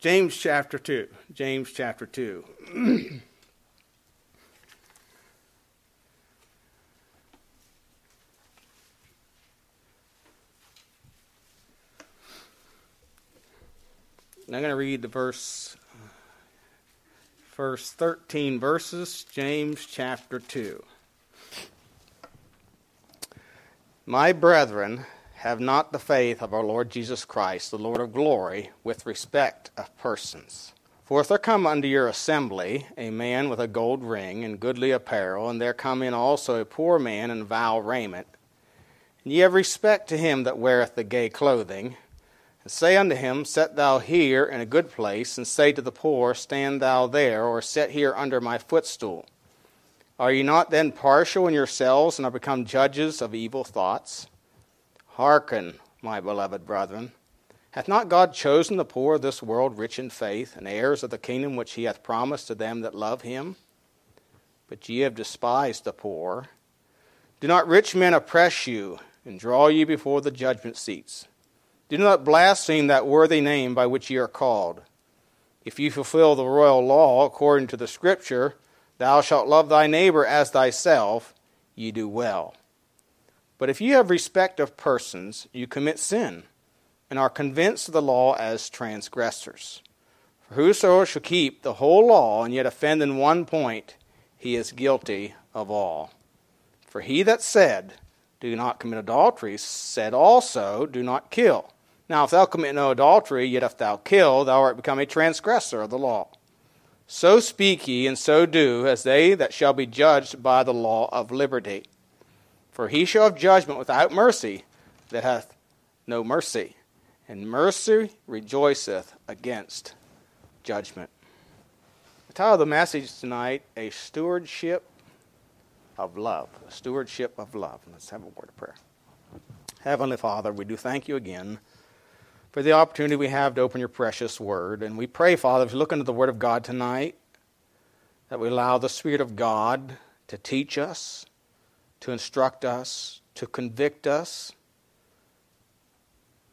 James chapter 2. James chapter 2. I'm going to read the verse, first 13 verses, James chapter 2. My brethren, have not the faith of our Lord Jesus Christ, the Lord of glory, with respect of persons. For if there come unto your assembly a man with a gold ring and goodly apparel, and there come in also a poor man in vile raiment, and ye have respect to him that weareth the gay clothing, and say unto him, Set thou here in a good place, and say to the poor, Stand thou there, or sit here under my footstool. Are ye not then partial in yourselves, and are become judges of evil thoughts? Hearken, my beloved brethren. Hath not God chosen the poor of this world rich in faith, and heirs of the kingdom which he hath promised to them that love him? But ye have despised the poor. Do not rich men oppress you, and draw you before the judgment seats? Do not blaspheme that worthy name by which ye are called. If you fulfill the royal law according to the Scripture, Thou shalt love thy neighbor as thyself, ye do well. But if you have respect of persons, you commit sin, and are convinced of the law as transgressors. For whoso shall keep the whole law and yet offend in one point, he is guilty of all. For he that said, Do not commit adultery, said also, Do not kill. Now, if thou commit no adultery, yet if thou kill, thou art become a transgressor of the law. So speak ye, and so do, as they that shall be judged by the law of liberty. For he shall have judgment without mercy that hath no mercy, and mercy rejoiceth against judgment. The title of the message tonight, A Stewardship of Love. A Stewardship of Love. Let's have a word of prayer. Heavenly Father, we do thank you again for the opportunity we have to open your precious word. And we pray, Father, as we look into the word of God tonight, that we allow the Spirit of God to teach us, to instruct us, to convict us.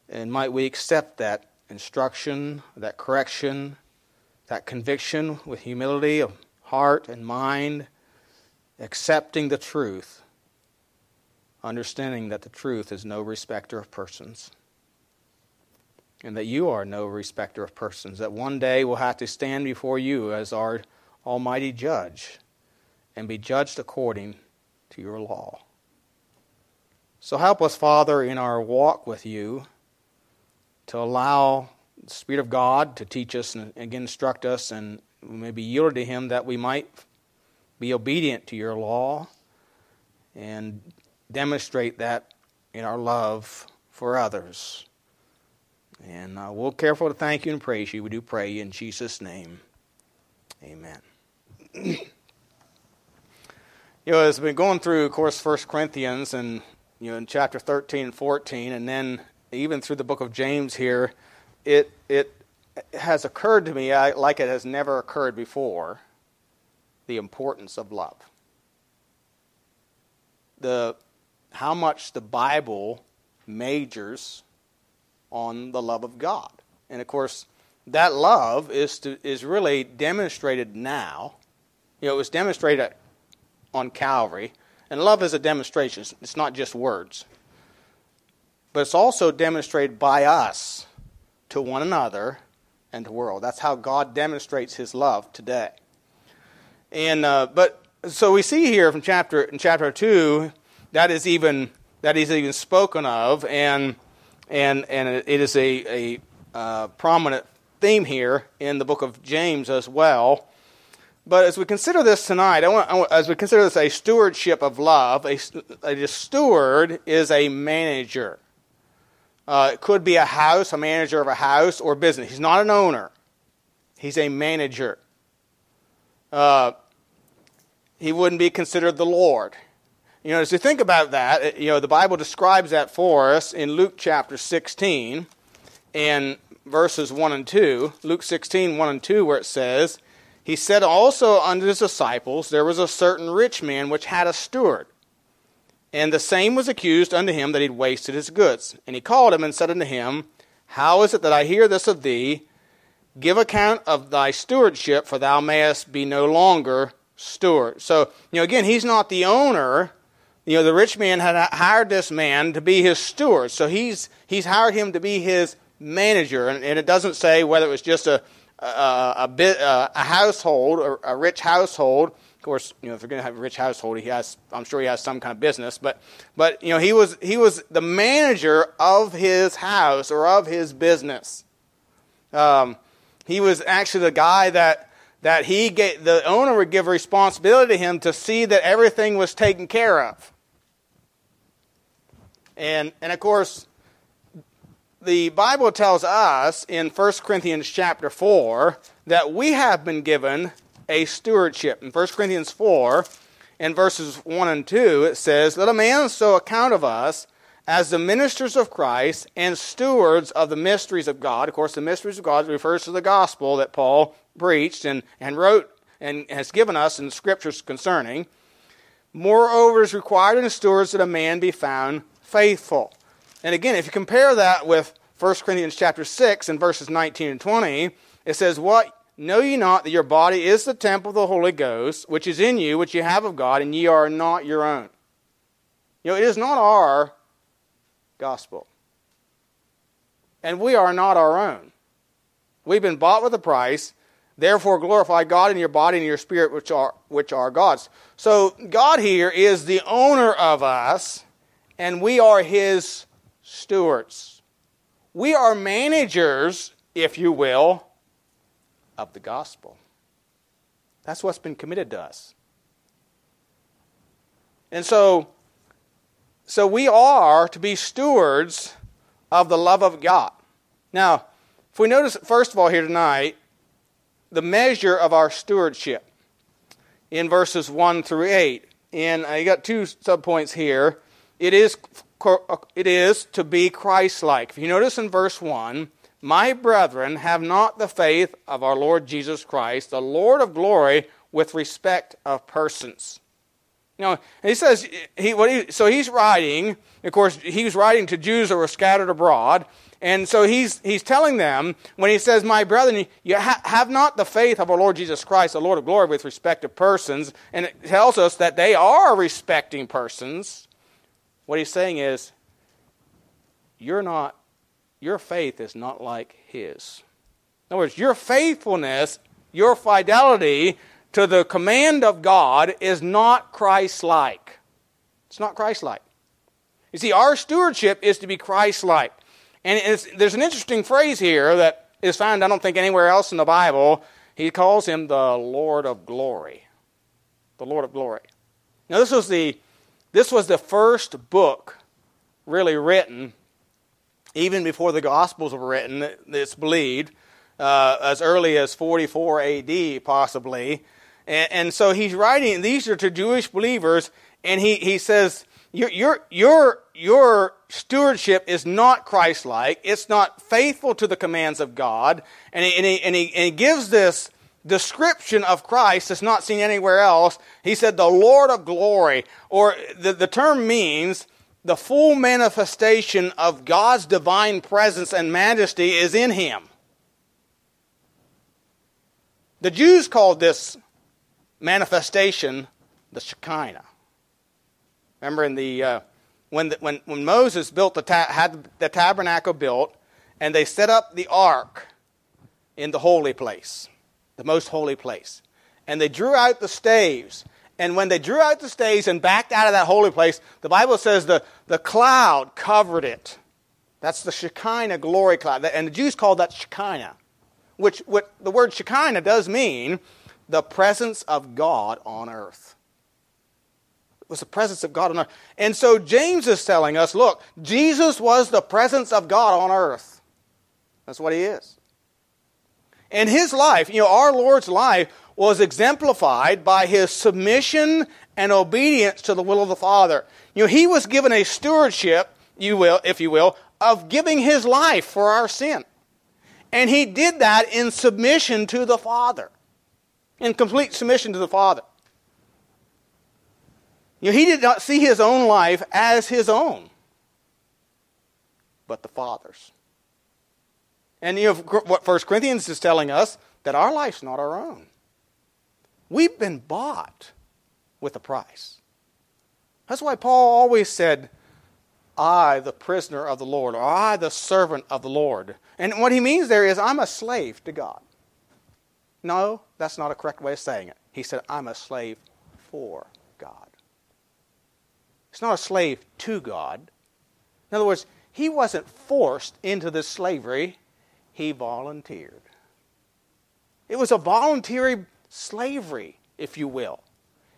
And might we accept that instruction, that correction, that conviction with humility of heart and mind, accepting the truth, understanding that the truth is no respecter of persons. And that you are no respecter of persons, that one day we'll have to stand before you as our Almighty Judge and be judged according to your law. So help us, Father, in our walk with you to allow the Spirit of God to teach us and again instruct us and maybe yield to Him that we might be obedient to your law and demonstrate that in our love for others. And uh, we're careful to thank you and praise you. We do pray in Jesus' name. Amen. you know, as we've been going through, of course, First Corinthians and you know in chapter thirteen and fourteen, and then even through the book of James here, it it has occurred to me like it has never occurred before. The importance of love. The how much the Bible majors on the love of God, and of course that love is to, is really demonstrated now. You know, it was demonstrated on Calvary. And love is a demonstration, it's not just words. But it's also demonstrated by us to one another and the world. That's how God demonstrates his love today. And uh, but so we see here from chapter in chapter two that is even that is even spoken of, and and and it is a a uh, prominent theme here in the book of James as well. But as we consider this tonight, I want, I want, as we consider this a stewardship of love, a, a steward is a manager. Uh, it could be a house, a manager of a house or business. He's not an owner, he's a manager. Uh, he wouldn't be considered the Lord. You know, as you think about that, you know, the Bible describes that for us in Luke chapter 16 and verses 1 and 2. Luke 16, 1 and 2, where it says, he said also unto his disciples, There was a certain rich man which had a steward. And the same was accused unto him that he had wasted his goods. And he called him and said unto him, How is it that I hear this of thee? give account of thy stewardship, for thou mayest be no longer steward. So, you know, again, he's not the owner. You know, the rich man had hired this man to be his steward. So he's, he's hired him to be his manager. And, and it doesn't say whether it was just a, a, a, bit, a household, or a rich household. Of course, you know, if you're going to have a rich household, he has, I'm sure he has some kind of business. But, but you know, he was, he was the manager of his house or of his business. Um, he was actually the guy that that he gave, the owner would give responsibility to him to see that everything was taken care of. And and of course, the Bible tells us in 1 Corinthians chapter 4 that we have been given a stewardship. In 1 Corinthians 4, in verses 1 and 2, it says, Let a man so account of us as the ministers of Christ and stewards of the mysteries of God. Of course, the mysteries of God refers to the gospel that Paul preached and, and wrote and has given us in scriptures concerning. Moreover, is required in stewards that a man be found faithful. And again, if you compare that with 1 Corinthians chapter 6 and verses 19 and 20, it says, What know ye not that your body is the temple of the Holy Ghost, which is in you, which ye have of God, and ye are not your own? You know, it is not our gospel. And we are not our own. We've been bought with a price. Therefore, glorify God in your body and your spirit, which are, which are God's. So, God here is the owner of us, and we are His stewards. We are managers, if you will, of the gospel. That's what's been committed to us. And so, so we are to be stewards of the love of God. Now, if we notice, first of all, here tonight, the measure of our stewardship in verses 1 through 8. And uh, I got two subpoints here. It is, Uh, it is to be Christ like. If you notice in verse 1, my brethren, have not the faith of our Lord Jesus Christ, the Lord of glory, with respect of persons. You know, he says, he, what he, so he's writing, of course, he's writing to Jews that were scattered abroad. And so he's, he's telling them, when he says, My brethren, you ha- have not the faith of our Lord Jesus Christ, the Lord of glory, with respect to persons. And it tells us that they are respecting persons. What he's saying is, You're not, your faith is not like his. In other words, your faithfulness, your fidelity to the command of God is not Christ like. It's not Christ like. You see, our stewardship is to be Christ like. And there's an interesting phrase here that is found, I don't think, anywhere else in the Bible. He calls him the Lord of glory. The Lord of glory. Now, this was the, this was the first book really written, even before the Gospels were written, it's believed, uh, as early as 44 AD, possibly. And, and so he's writing, these are to Jewish believers, and he, he says, your, your, your, your stewardship is not Christ like. It's not faithful to the commands of God. And he, and, he, and, he, and he gives this description of Christ that's not seen anywhere else. He said, the Lord of glory, or the, the term means the full manifestation of God's divine presence and majesty is in him. The Jews called this manifestation, the Shekinah. Remember in the uh, when, the, when when Moses built the ta- had the tabernacle built, and they set up the ark in the holy place, the most holy place, and they drew out the staves. And when they drew out the staves and backed out of that holy place, the Bible says the, the cloud covered it. That's the Shekinah glory cloud. And the Jews called that Shekinah, which what the word Shekinah does mean the presence of God on earth. It was the presence of God on earth. And so James is telling us look, Jesus was the presence of God on earth. That's what he is. And his life, you know, our Lord's life was exemplified by his submission and obedience to the will of the Father. You know, he was given a stewardship, you will, if you will, of giving his life for our sin. And he did that in submission to the Father in complete submission to the Father. You know, he did not see his own life as his own, but the Father's. And you know what First Corinthians is telling us that our life's not our own. We've been bought with a price. That's why Paul always said, I, the prisoner of the Lord, or I, the servant of the Lord. And what he means there is, I'm a slave to God. No, that's not a correct way of saying it. He said, I'm a slave for God. It's not a slave to God. In other words, he wasn't forced into this slavery, he volunteered. It was a voluntary slavery, if you will.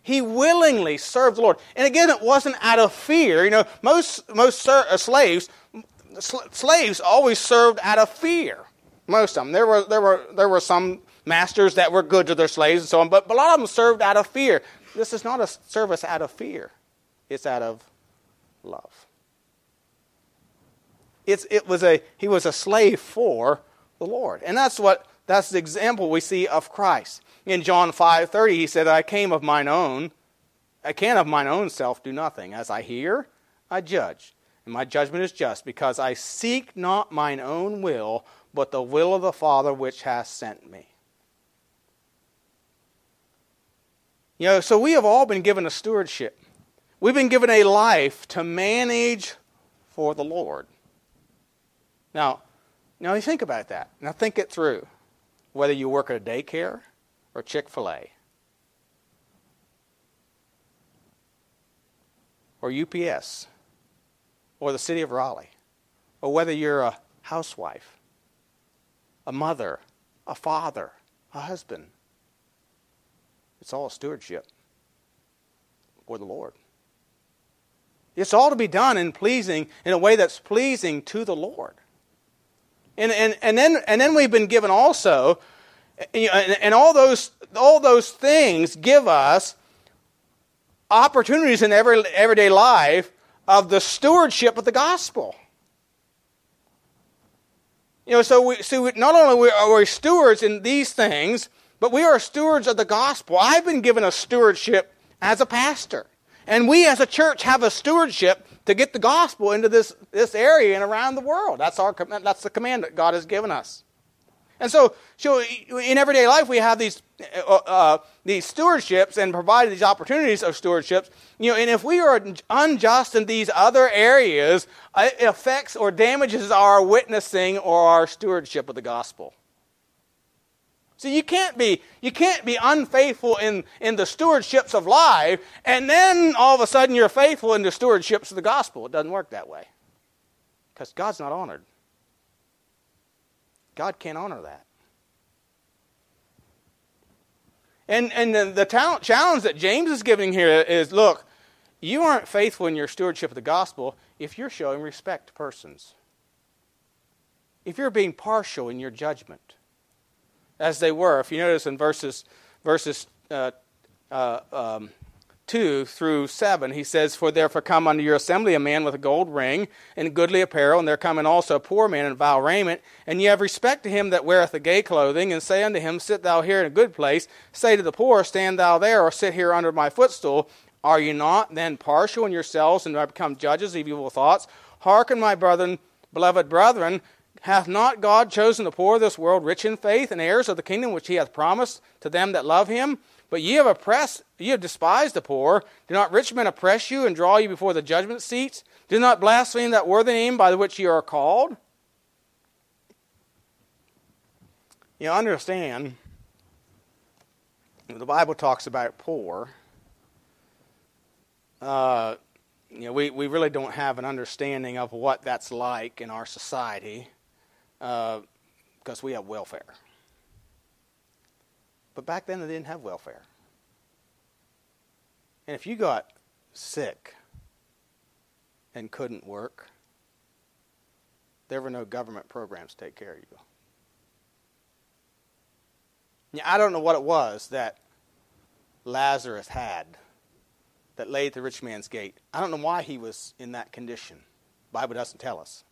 He willingly served the Lord. And again, it wasn't out of fear. You know, most, most uh, slaves, slaves always served out of fear. Most of them. There were, there were, there were some masters that were good to their slaves and so on, but, but a lot of them served out of fear. This is not a service out of fear, it's out of love. It's, it was a, he was a slave for the Lord. And that's what that's the example we see of Christ. In John 5:30 he said, "I came of mine own, I can of mine own self do nothing. As I hear, I judge, and my judgment is just, because I seek not mine own will, but the will of the Father which has sent me." You know, so we have all been given a stewardship. We've been given a life to manage for the Lord. Now, now you think about that. Now think it through. Whether you work at a daycare or Chick fil A or UPS or the city of Raleigh, or whether you're a housewife, a mother, a father, a husband. It's all stewardship for the Lord. It's all to be done in pleasing in a way that's pleasing to the Lord. And, and, and, then, and then we've been given also, and, all, those, all those things give us opportunities in every, everyday life of the stewardship of the gospel. You know, so, we, so not only are we stewards in these things, but we are stewards of the gospel. I've been given a stewardship as a pastor. And we as a church have a stewardship to get the gospel into this, this area and around the world. That's, our, that's the command that God has given us. And so, so in everyday life, we have these, uh, uh, these stewardships and provide these opportunities of stewardships. You know, and if we are unjust in these other areas, it affects or damages our witnessing or our stewardship of the gospel. So you can't be you can't be unfaithful in, in the stewardships of life, and then all of a sudden you're faithful in the stewardships of the gospel. It doesn't work that way. Because God's not honored. God can't honor that. And and the, the challenge that James is giving here is look, you aren't faithful in your stewardship of the gospel if you're showing respect to persons. If you're being partial in your judgment as they were. If you notice in verses, verses uh, uh, um, 2 through 7, he says, For therefore come unto your assembly a man with a gold ring and goodly apparel, and there coming also a poor man in vile raiment, and ye have respect to him that weareth the gay clothing, and say unto him, Sit thou here in a good place. Say to the poor, Stand thou there, or sit here under my footstool. Are you not then partial in yourselves, and are become judges of evil thoughts? Hearken, my brethren, beloved brethren, Hath not God chosen the poor of this world rich in faith and heirs of the kingdom which he hath promised to them that love him? But ye have oppressed, ye have despised the poor. Do not rich men oppress you and draw you before the judgment seats? Do not blaspheme that worthy name by which ye are called. You understand, the Bible talks about poor. Uh, you know, we, we really don't have an understanding of what that's like in our society because uh, we have welfare. But back then they didn't have welfare. And if you got sick and couldn't work, there were no government programs to take care of you. Now, I don't know what it was that Lazarus had that lay at the rich man's gate. I don't know why he was in that condition. The Bible doesn't tell us.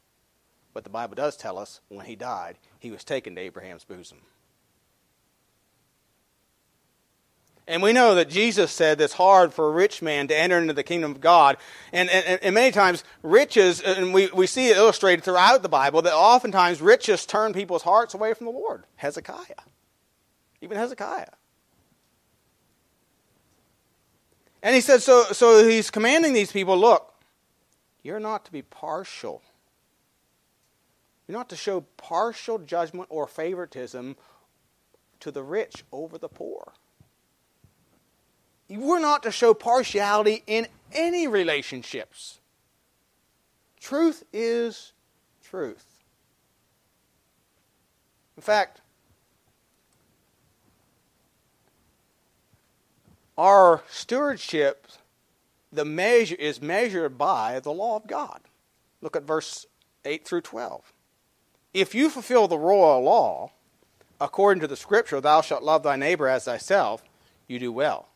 But the Bible does tell us when he died, he was taken to Abraham's bosom. And we know that Jesus said it's hard for a rich man to enter into the kingdom of God. And, and, and many times, riches, and we, we see it illustrated throughout the Bible, that oftentimes riches turn people's hearts away from the Lord. Hezekiah. Even Hezekiah. And he said, so, so he's commanding these people look, you're not to be partial. You're not to show partial judgment or favoritism to the rich over the poor. We're not to show partiality in any relationships. Truth is truth. In fact, our stewardship the measure is measured by the law of God. Look at verse 8 through 12. If you fulfill the royal law, according to the scripture, thou shalt love thy neighbor as thyself, you do well.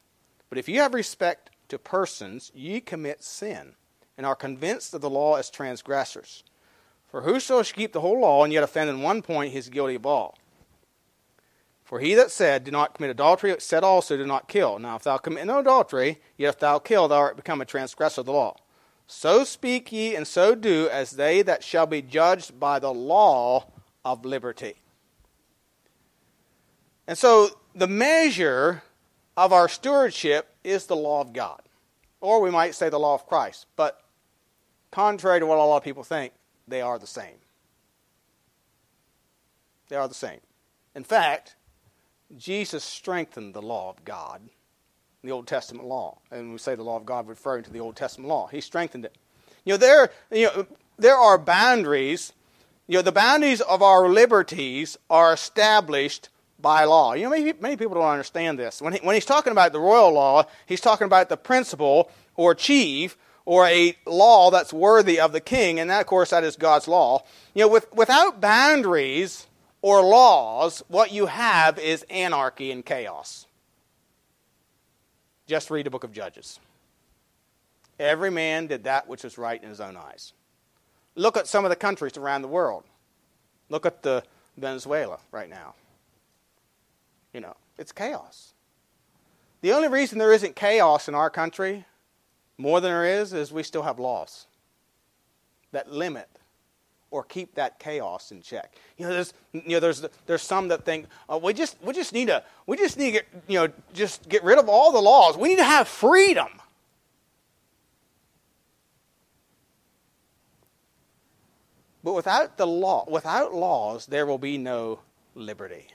But if you have respect to persons, ye commit sin, and are convinced of the law as transgressors. For whoso shall keep the whole law and yet offend in one point, he is guilty of all. For he that said, Do not commit adultery, said also, Do not kill. Now, if thou commit no adultery, yet if thou kill, thou art become a transgressor of the law. So speak ye, and so do, as they that shall be judged by the law of liberty. And so, the measure of our stewardship is the law of God. Or we might say the law of Christ. But contrary to what a lot of people think, they are the same. They are the same. In fact, Jesus strengthened the law of God, the Old Testament law. And we say the law of God referring to the Old Testament law. He strengthened it. You know, there, you know, there are boundaries. You know, the boundaries of our liberties are established by law. You know, many, many people don't understand this. When, he, when he's talking about the royal law, he's talking about the principal or chief or a law that's worthy of the king, and that, of course, that is God's law. You know, with, without boundaries or laws, what you have is anarchy and chaos. Just read the book of Judges. Every man did that which was right in his own eyes. Look at some of the countries around the world. Look at the Venezuela right now. You know, it's chaos. The only reason there isn't chaos in our country, more than there is, is we still have laws that limit or keep that chaos in check. You know, there's you know there's there's some that think oh, we just we just need to we just need to get, you know just get rid of all the laws. We need to have freedom. But without the law, without laws, there will be no liberty.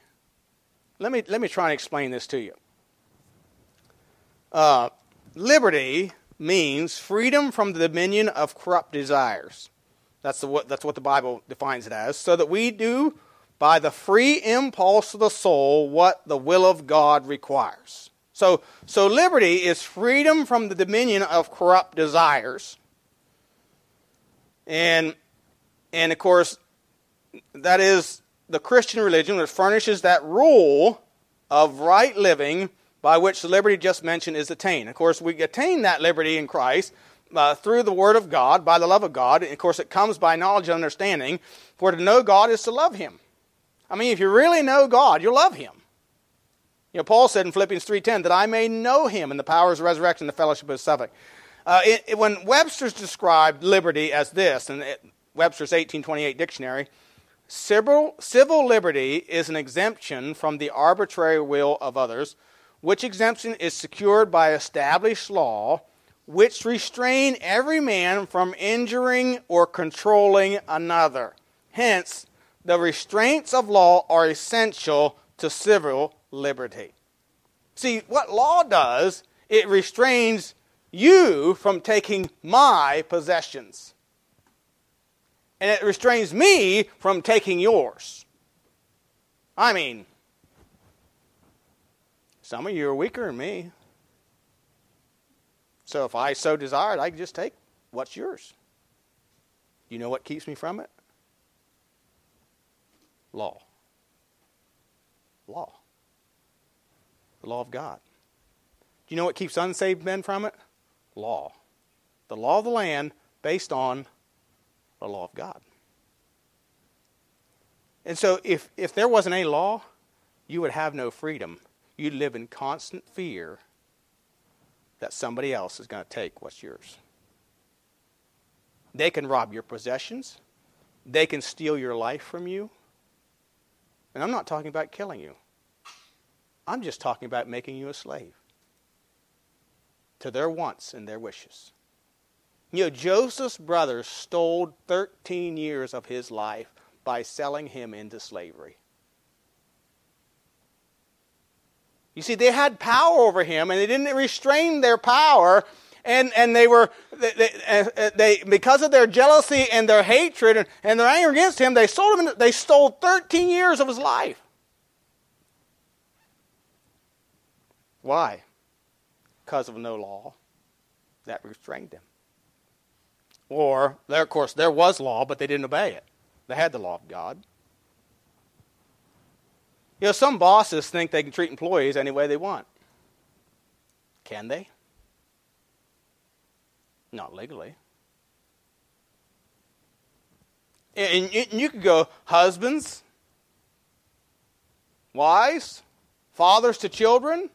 Let me, let me try and explain this to you. Uh, liberty means freedom from the dominion of corrupt desires. That's, the, that's what the Bible defines it as. So that we do, by the free impulse of the soul, what the will of God requires. So, so liberty is freedom from the dominion of corrupt desires. And, and of course, that is the Christian religion that furnishes that rule of right living by which the liberty just mentioned is attained. Of course, we attain that liberty in Christ uh, through the Word of God, by the love of God. And of course, it comes by knowledge and understanding. For to know God is to love Him. I mean, if you really know God, you'll love Him. You know, Paul said in Philippians 3.10, that I may know Him in the powers of resurrection, the fellowship of His suffering. Uh, it, it, when Webster's described liberty as this, and Webster's 1828 dictionary, Civil, civil liberty is an exemption from the arbitrary will of others, which exemption is secured by established law, which restrain every man from injuring or controlling another. Hence, the restraints of law are essential to civil liberty. See, what law does, it restrains you from taking my possessions and it restrains me from taking yours. I mean, some of you are weaker than me. So if I so desired, I could just take what's yours. You know what keeps me from it? Law. Law. The law of God. Do you know what keeps unsaved men from it? Law. The law of the land based on the law of God. And so if, if there wasn't any law, you would have no freedom. You'd live in constant fear that somebody else is going to take what's yours. They can rob your possessions, they can steal your life from you. And I'm not talking about killing you, I'm just talking about making you a slave to their wants and their wishes. You know, Joseph's brothers stole 13 years of his life by selling him into slavery. You see, they had power over him, and they didn't restrain their power. And, and they were, they, they, they, because of their jealousy and their hatred and, and their anger against him, they, sold him, they stole 13 years of his life. Why? Because of no law that restrained them. Or, there, of course, there was law, but they didn't obey it. They had the law of God. You know, some bosses think they can treat employees any way they want. Can they? Not legally. And you could go, husbands, wives, fathers to children.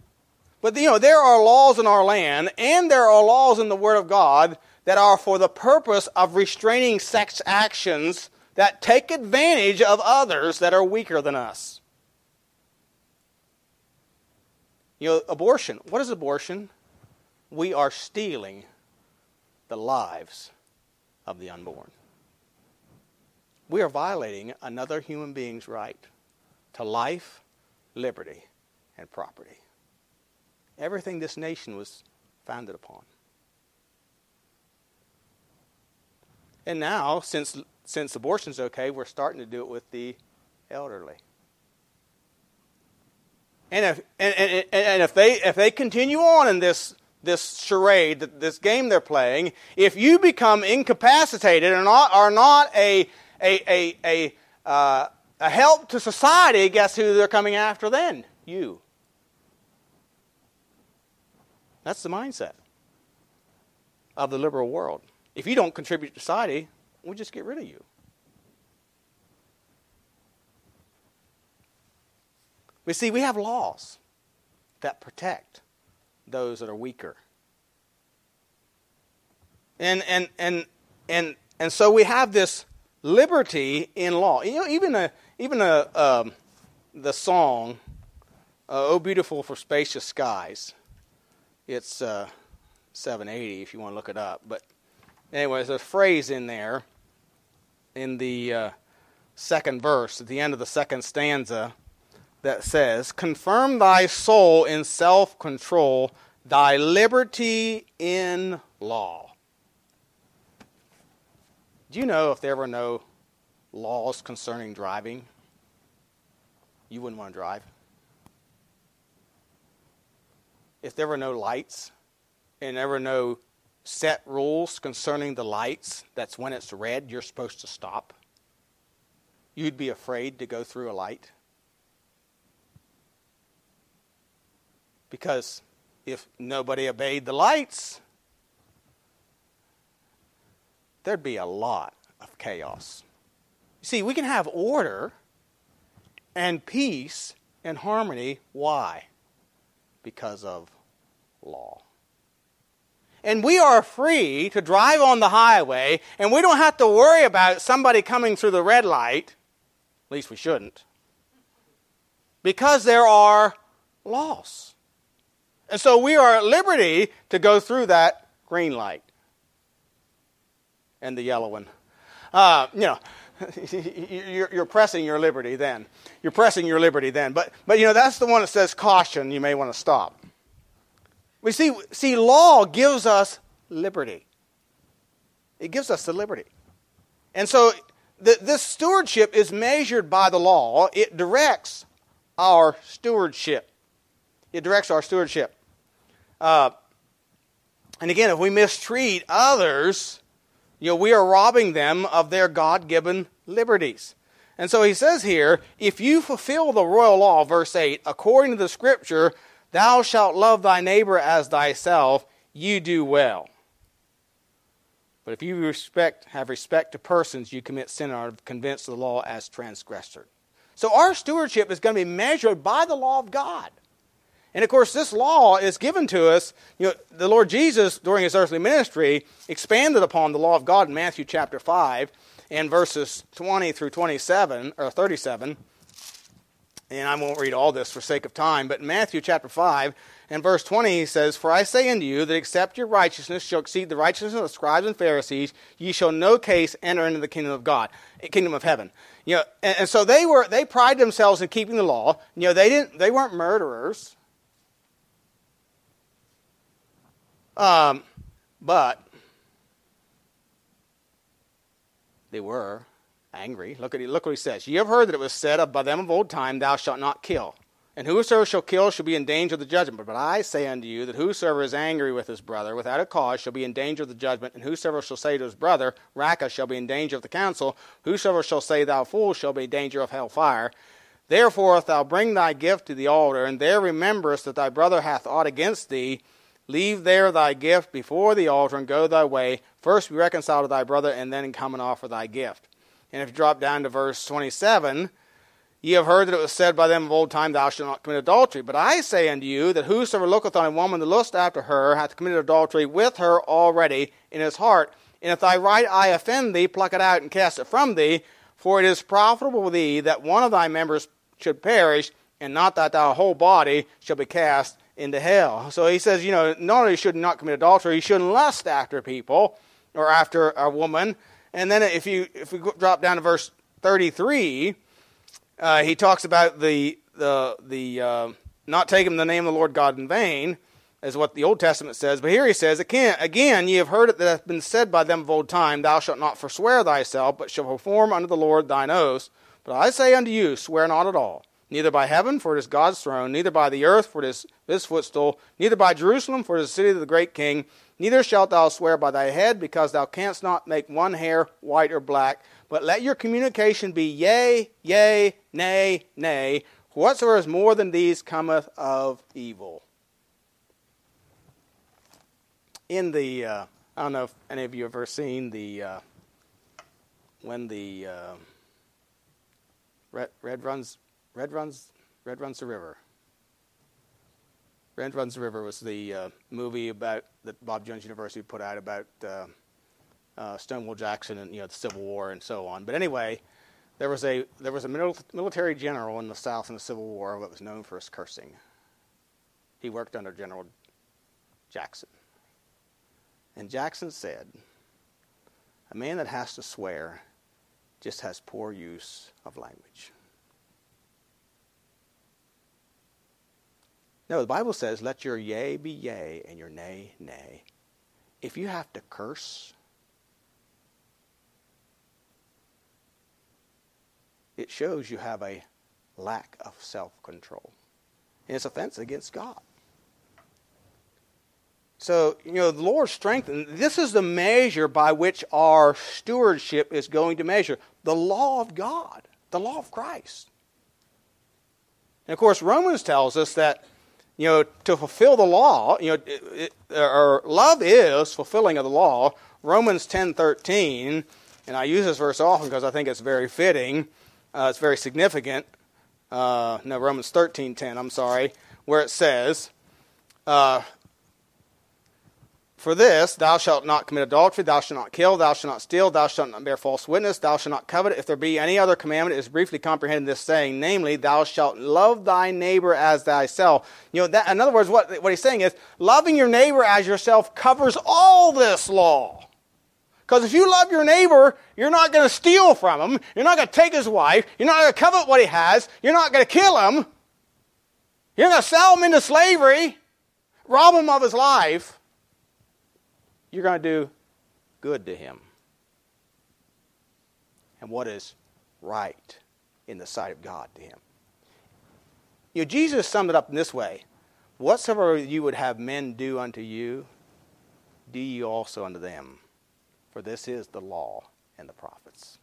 But, you know, there are laws in our land, and there are laws in the Word of God that are for the purpose of restraining sex actions that take advantage of others that are weaker than us. You know, abortion. What is abortion? We are stealing the lives of the unborn. We are violating another human being's right to life, liberty, and property. Everything this nation was founded upon. And now, since, since abortion's okay, we're starting to do it with the elderly. And if, and, and, and if, they, if they continue on in this, this charade, this game they're playing, if you become incapacitated and not, are not a, a, a, a, uh, a help to society, guess who they're coming after then? You. That's the mindset of the liberal world. If you don't contribute to society, we'll just get rid of you. We see, we have laws that protect those that are weaker. And, and, and, and, and so we have this liberty in law. You know, even, a, even a, um, the song, uh, Oh Beautiful for Spacious Skies, it's uh, 780 if you want to look it up. But anyway, there's a phrase in there in the uh, second verse, at the end of the second stanza, that says, Confirm thy soul in self control, thy liberty in law. Do you know if there were no laws concerning driving, you wouldn't want to drive? If there were no lights and there were no set rules concerning the lights, that's when it's red, you're supposed to stop, you'd be afraid to go through a light. Because if nobody obeyed the lights, there'd be a lot of chaos. You see, we can have order and peace and harmony. Why? Because of law. And we are free to drive on the highway, and we don't have to worry about somebody coming through the red light. At least we shouldn't. Because there are laws. And so we are at liberty to go through that green light and the yellow one. Uh, you know, you're, you're, pressing your liberty then. You're pressing your liberty then. But, but you know, that's the one that says caution. You may want to stop. We see, see, law gives us liberty. It gives us the liberty. And so the, this stewardship is measured by the law. It directs our stewardship. It directs our stewardship. Uh, and again, if we mistreat others, you know, we are robbing them of their God given liberties. And so he says here, if you fulfill the royal law, verse 8, according to the scripture, thou shalt love thy neighbor as thyself, you do well. But if you respect, have respect to persons, you commit sin and are convinced of the law as transgressor. So our stewardship is going to be measured by the law of God. And of course, this law is given to us. You know, the Lord Jesus, during his earthly ministry, expanded upon the law of God in Matthew chapter 5 and verses 20 through 27, or 37. And I won't read all this for sake of time, but in Matthew chapter 5 and verse 20, he says, For I say unto you that except your righteousness shall exceed the righteousness of the scribes and Pharisees, ye shall no case enter into the kingdom of God, eh, kingdom of heaven. You know, and, and so they were they pride themselves in keeping the law. You know, they didn't they weren't murderers. Um, but they were angry. Look at look what he says. Ye have heard that it was said of by them of old time, Thou shalt not kill. And whosoever shall kill shall be in danger of the judgment. But I say unto you that whosoever is angry with his brother without a cause shall be in danger of the judgment. And whosoever shall say to his brother, Raca, shall be in danger of the council. Whosoever shall say, Thou fool, shall be in danger of hell fire. Therefore, if thou bring thy gift to the altar, and there rememberest that thy brother hath aught against thee, leave there thy gift before the altar, and go thy way. First be reconciled to thy brother, and then come and offer thy gift. And if you drop down to verse 27, Ye have heard that it was said by them of old time, Thou shalt not commit adultery. But I say unto you that whosoever looketh on a woman to lust after her hath committed adultery with her already in his heart. And if thy right eye offend thee, pluck it out and cast it from thee. For it is profitable for thee that one of thy members should perish, and not that thy whole body shall be cast into hell. So he says, you know, not only should not commit adultery, you shouldn't lust after people or after a woman. And then if you if we drop down to verse 33, uh, he talks about the the the uh, not taking the name of the Lord God in vain, is what the Old Testament says. But here he says again, again, ye have heard it that hath been said by them of old time, Thou shalt not forswear thyself, but shall perform unto the Lord thine oaths. But I say unto you, swear not at all, neither by heaven, for it is God's throne, neither by the earth, for it is his footstool, neither by Jerusalem, for it is the city of the great King. Neither shalt thou swear by thy head, because thou canst not make one hair white or black. But let your communication be yea, yea, nay, nay. Whatsoever is more than these cometh of evil. In the, uh, I don't know if any of you have ever seen the, uh, when the uh, red, red runs, red runs, red runs the river. Red Runs the River was the uh, movie about that Bob Jones University put out about uh, uh, Stonewall Jackson and you know the Civil War and so on. But anyway, there was a there was a military general in the South in the Civil War that was known for his cursing. He worked under General Jackson, and Jackson said, "A man that has to swear just has poor use of language." No, the Bible says, "Let your yea be yea and your nay nay." If you have to curse it shows you have a lack of self control. And it's offense against God. So, you know, the Lord strengthened. This is the measure by which our stewardship is going to measure the law of God, the law of Christ. And of course, Romans tells us that, you know, to fulfill the law, you know, it, or love is fulfilling of the law. Romans 10:13, and I use this verse often because I think it's very fitting. Uh, it's very significant. Uh, no, Romans 13:10. I'm sorry, where it says, uh, "For this thou shalt not commit adultery, thou shalt not kill, thou shalt not steal, thou shalt not bear false witness, thou shalt not covet. If there be any other commandment, it is briefly comprehended in this saying, namely, thou shalt love thy neighbor as thyself." You know, that, in other words, what what he's saying is, loving your neighbor as yourself covers all this law. Because if you love your neighbor, you're not going to steal from him. You're not going to take his wife. You're not going to covet what he has. You're not going to kill him. You're going to sell him into slavery, rob him of his life. You're going to do good to him. And what is right in the sight of God to him. You know, Jesus summed it up in this way Whatsoever you would have men do unto you, do ye also unto them for this is the law and the prophets.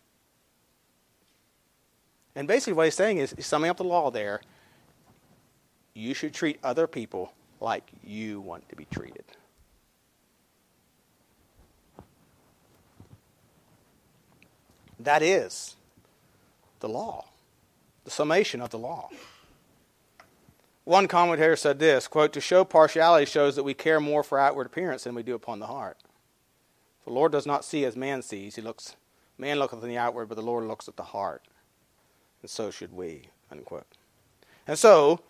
And basically, what he's saying is, he's summing up the law there, you should treat other people like you want to be treated. That is the law, the summation of the law. One commentator said this quote, To show partiality shows that we care more for outward appearance than we do upon the heart. The Lord does not see as man sees. He looks, man looketh in the outward, but the Lord looks at the heart. And so should we. Unquote. And so,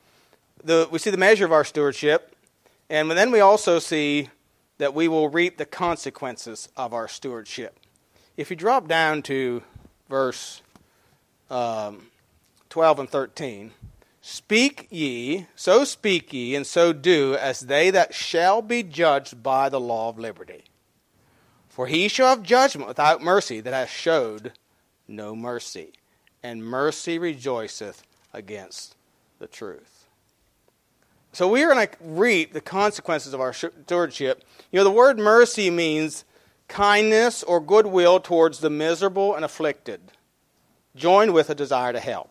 the, we see the measure of our stewardship, and then we also see that we will reap the consequences of our stewardship. If you drop down to verse um, 12 and 13, Speak ye, so speak ye, and so do, as they that shall be judged by the law of liberty. For he shall have judgment without mercy that hath showed no mercy, and mercy rejoiceth against the truth. So we are going to reap the consequences of our stewardship. You know, the word mercy means kindness or goodwill towards the miserable and afflicted, joined with a desire to help.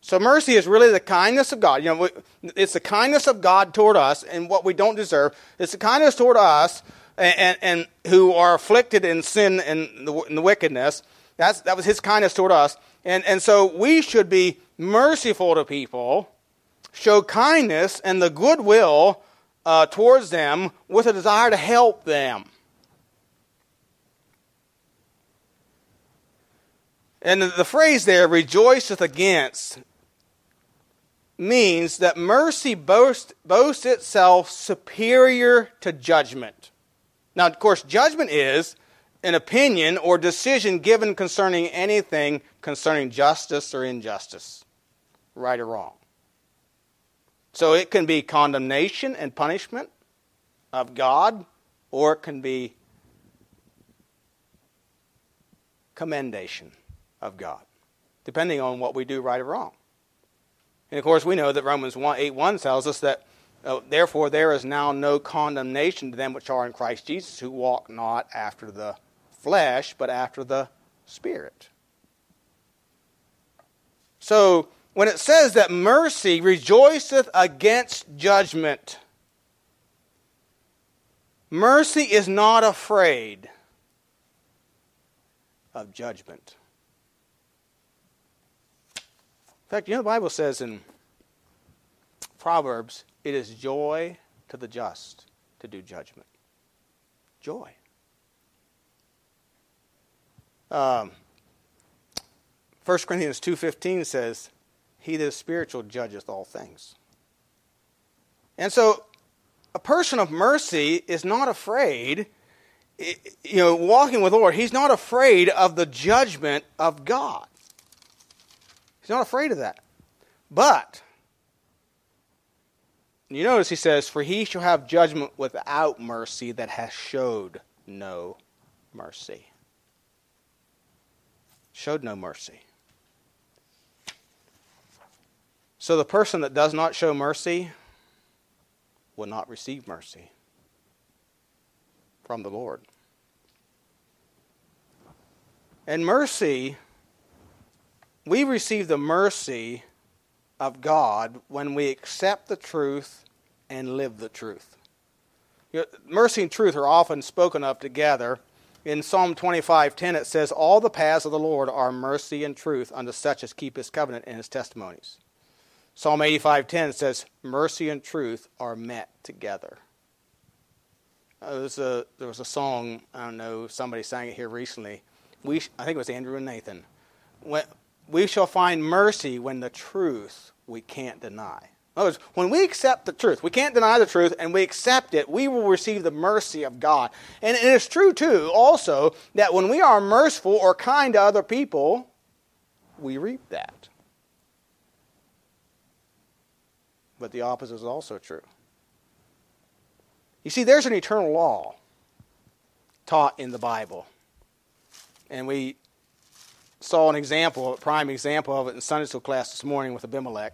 So mercy is really the kindness of God. You know, it's the kindness of God toward us and what we don't deserve. It's the kindness toward us and, and, and who are afflicted in sin and the, and the wickedness. That's, that was his kindness toward us. And, and so we should be merciful to people, show kindness and the goodwill uh, towards them with a desire to help them. And the phrase there, rejoiceth against, means that mercy boasts, boasts itself superior to judgment. Now, of course, judgment is an opinion or decision given concerning anything concerning justice or injustice, right or wrong. So it can be condemnation and punishment of God, or it can be commendation of God, depending on what we do right or wrong. And of course, we know that Romans 1, 8 1 tells us that uh, therefore there is now no condemnation to them which are in Christ Jesus, who walk not after the flesh, but after the Spirit. So, when it says that mercy rejoiceth against judgment, mercy is not afraid of judgment. In fact, you know the Bible says in Proverbs, it is joy to the just to do judgment. Joy. Um, 1 Corinthians 2.15 says, He that is spiritual judgeth all things. And so a person of mercy is not afraid, you know, walking with the Lord, he's not afraid of the judgment of God. He's not afraid of that. But, you notice he says, For he shall have judgment without mercy that has showed no mercy showed no mercy. So the person that does not show mercy will not receive mercy from the Lord. And mercy, we receive the mercy of God when we accept the truth and live the truth. Mercy and truth are often spoken of together in Psalm 25:10 it says all the paths of the Lord are mercy and truth unto such as keep his covenant and his testimonies. Psalm 85:10 says mercy and truth are met together. Uh, there, was a, there was a song, I don't know, somebody sang it here recently. We, I think it was Andrew and Nathan. When, we shall find mercy when the truth we can't deny. In other words, when we accept the truth, we can't deny the truth, and we accept it, we will receive the mercy of God. And it is true, too, also, that when we are merciful or kind to other people, we reap that. But the opposite is also true. You see, there's an eternal law taught in the Bible. And we saw an example, a prime example of it in Sunday school class this morning with Abimelech.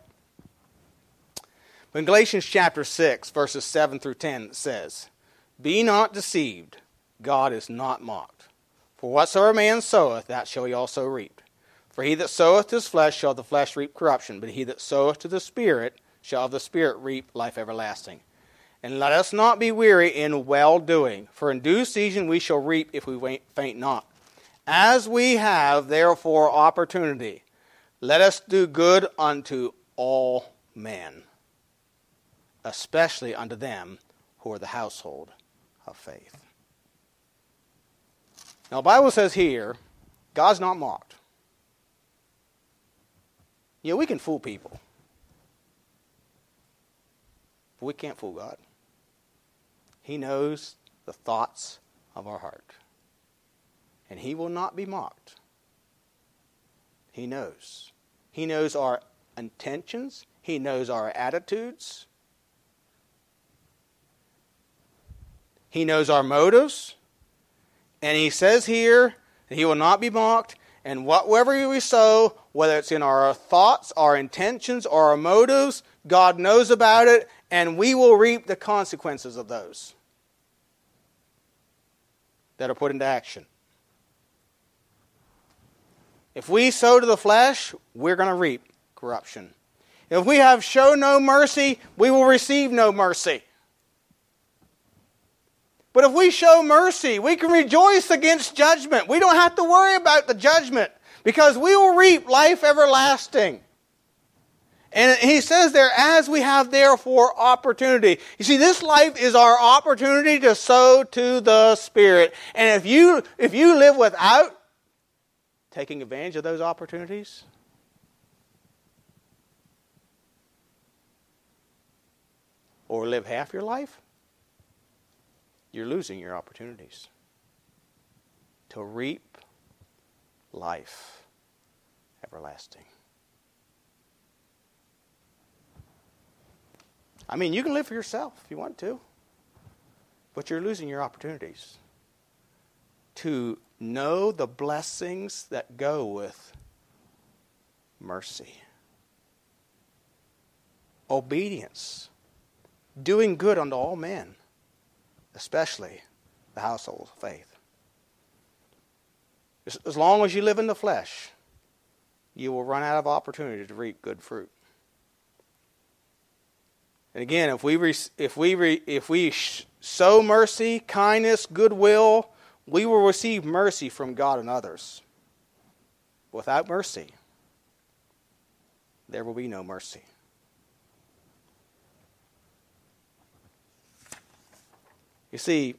But in Galatians chapter 6, verses 7 through 10, it says, Be not deceived, God is not mocked. For whatsoever man soweth, that shall he also reap. For he that soweth to his flesh shall the flesh reap corruption, but he that soweth to the Spirit shall the Spirit reap life everlasting. And let us not be weary in well doing, for in due season we shall reap if we faint not. As we have therefore opportunity, let us do good unto all men, especially unto them who are the household of faith. Now, the Bible says here, God's not mocked. Know, we can fool people, but we can't fool God. He knows the thoughts of our heart, and He will not be mocked. He knows. He knows our intentions, He knows our attitudes, He knows our motives. And He says here that He will not be mocked, and whatever we sow, whether it's in our thoughts, our intentions, or our motives, God knows about it, and we will reap the consequences of those that are put into action. If we sow to the flesh, we're going to reap corruption. If we have shown no mercy, we will receive no mercy. But if we show mercy, we can rejoice against judgment. We don't have to worry about the judgment because we will reap life everlasting. And he says there, as we have therefore opportunity. You see, this life is our opportunity to sow to the Spirit. And if you, if you live without taking advantage of those opportunities, or live half your life, you're losing your opportunities to reap life everlasting. I mean, you can live for yourself if you want to, but you're losing your opportunities to know the blessings that go with mercy, obedience, doing good unto all men especially the household of faith. As long as you live in the flesh, you will run out of opportunity to reap good fruit. And again, if we if we if we sow mercy, kindness, goodwill, we will receive mercy from God and others. Without mercy, there will be no mercy. You see,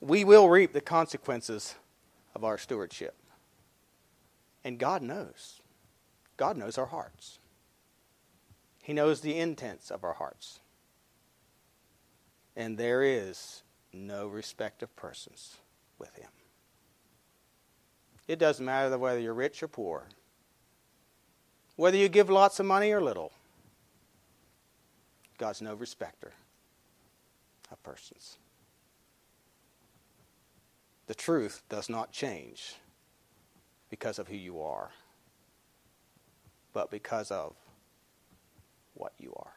we will reap the consequences of our stewardship. And God knows. God knows our hearts. He knows the intents of our hearts. And there is no respect of persons with Him. It doesn't matter whether you're rich or poor, whether you give lots of money or little. God's no respecter of persons. The truth does not change because of who you are, but because of what you are.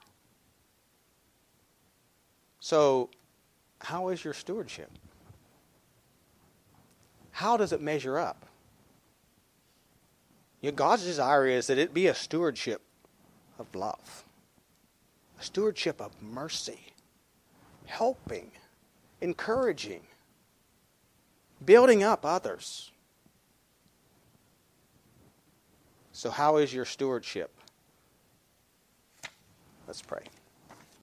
So, how is your stewardship? How does it measure up? You know, God's desire is that it be a stewardship of love, a stewardship of mercy, helping, encouraging, building up others. So, how is your stewardship? Let's pray.